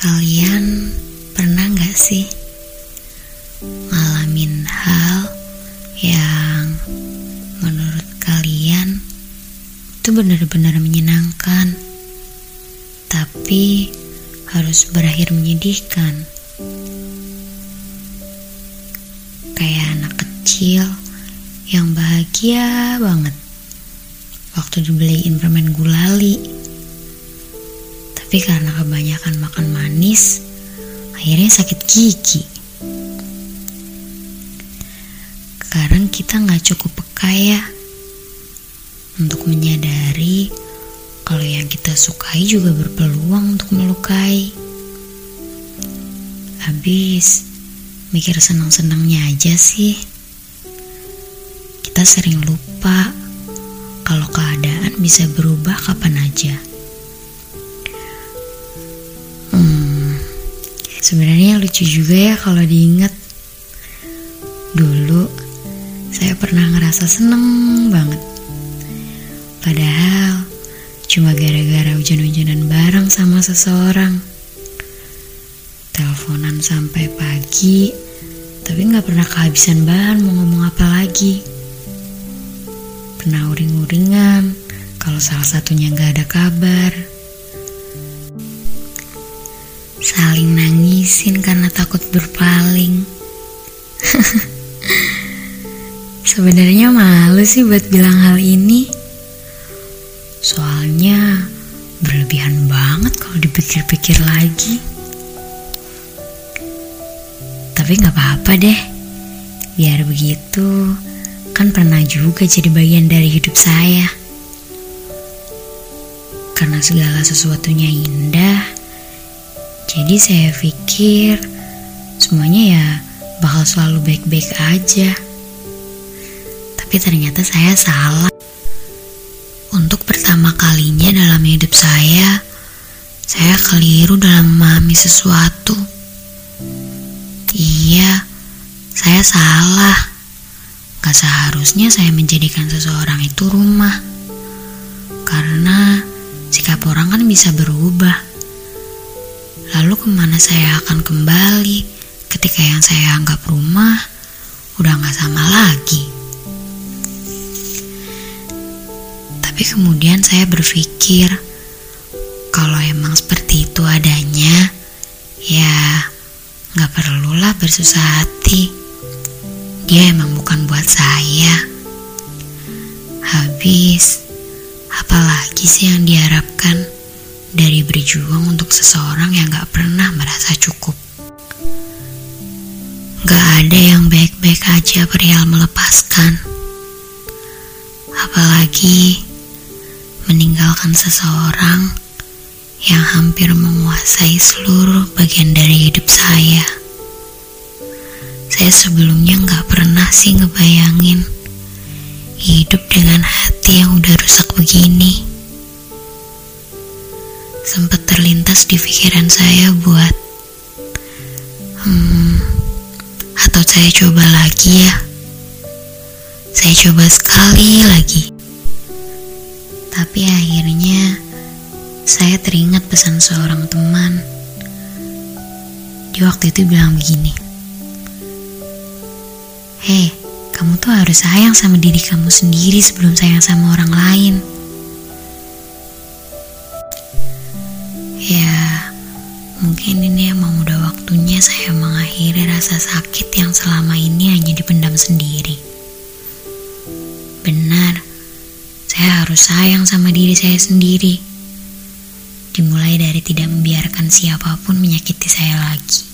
Kalian pernah gak sih ngalamin hal yang menurut kalian itu benar-benar menyenangkan, tapi harus berakhir menyedihkan? Kayak anak kecil yang bahagia banget waktu dibeliin permen gulali. Tapi karena kebanyakan makan manis, akhirnya sakit gigi. Sekarang kita nggak cukup peka ya untuk menyadari kalau yang kita sukai juga berpeluang untuk melukai. Habis mikir senang-senangnya aja sih. Kita sering lupa kalau keadaan bisa berubah kapan aja. Sebenarnya lucu juga ya kalau diingat. Dulu saya pernah ngerasa seneng banget. Padahal cuma gara-gara hujan-hujanan bareng sama seseorang. Teleponan sampai pagi, tapi nggak pernah kehabisan bahan mau ngomong apa lagi. Pernah uring-uringan kalau salah satunya nggak ada kabar. Saling nangisin karena takut berpaling. Sebenarnya malu sih buat bilang hal ini. Soalnya berlebihan banget kalau dipikir-pikir lagi. Tapi nggak apa-apa deh. Biar begitu, kan pernah juga jadi bagian dari hidup saya. Karena segala sesuatunya indah, jadi saya pikir semuanya ya bakal selalu baik-baik aja. Tapi ternyata saya salah. Untuk pertama kalinya dalam hidup saya, saya keliru dalam memahami sesuatu. Iya, saya salah. Gak seharusnya saya menjadikan seseorang itu rumah. Karena sikap orang kan bisa berubah. Ke mana saya akan kembali ketika yang saya anggap rumah udah gak sama lagi? Tapi kemudian saya berpikir, kalau emang seperti itu adanya, ya gak perlulah bersusah hati. Dia emang bukan buat saya. Habis, apalagi sih yang diharapkan dari berjuang untuk seseorang yang gak pernah merasa cukup? Gak ada yang baik-baik aja perihal melepaskan. Apalagi meninggalkan seseorang yang hampir menguasai seluruh bagian dari hidup saya. Saya sebelumnya gak pernah sih ngebayangin hidup dengan hati yang udah rusak begini. Sempat terlintas di pikiran saya buat, hmm, atau saya coba lagi ya. Saya coba sekali lagi. Tapi akhirnya saya teringat pesan seorang teman. Di waktu itu bilang begini. Hei, kamu tuh harus sayang sama diri kamu sendiri sebelum sayang sama orang lain. Rasa sakit yang selama ini hanya dipendam sendiri. Benar, saya harus sayang sama diri saya sendiri. Dimulai dari tidak membiarkan siapa pun menyakiti saya lagi.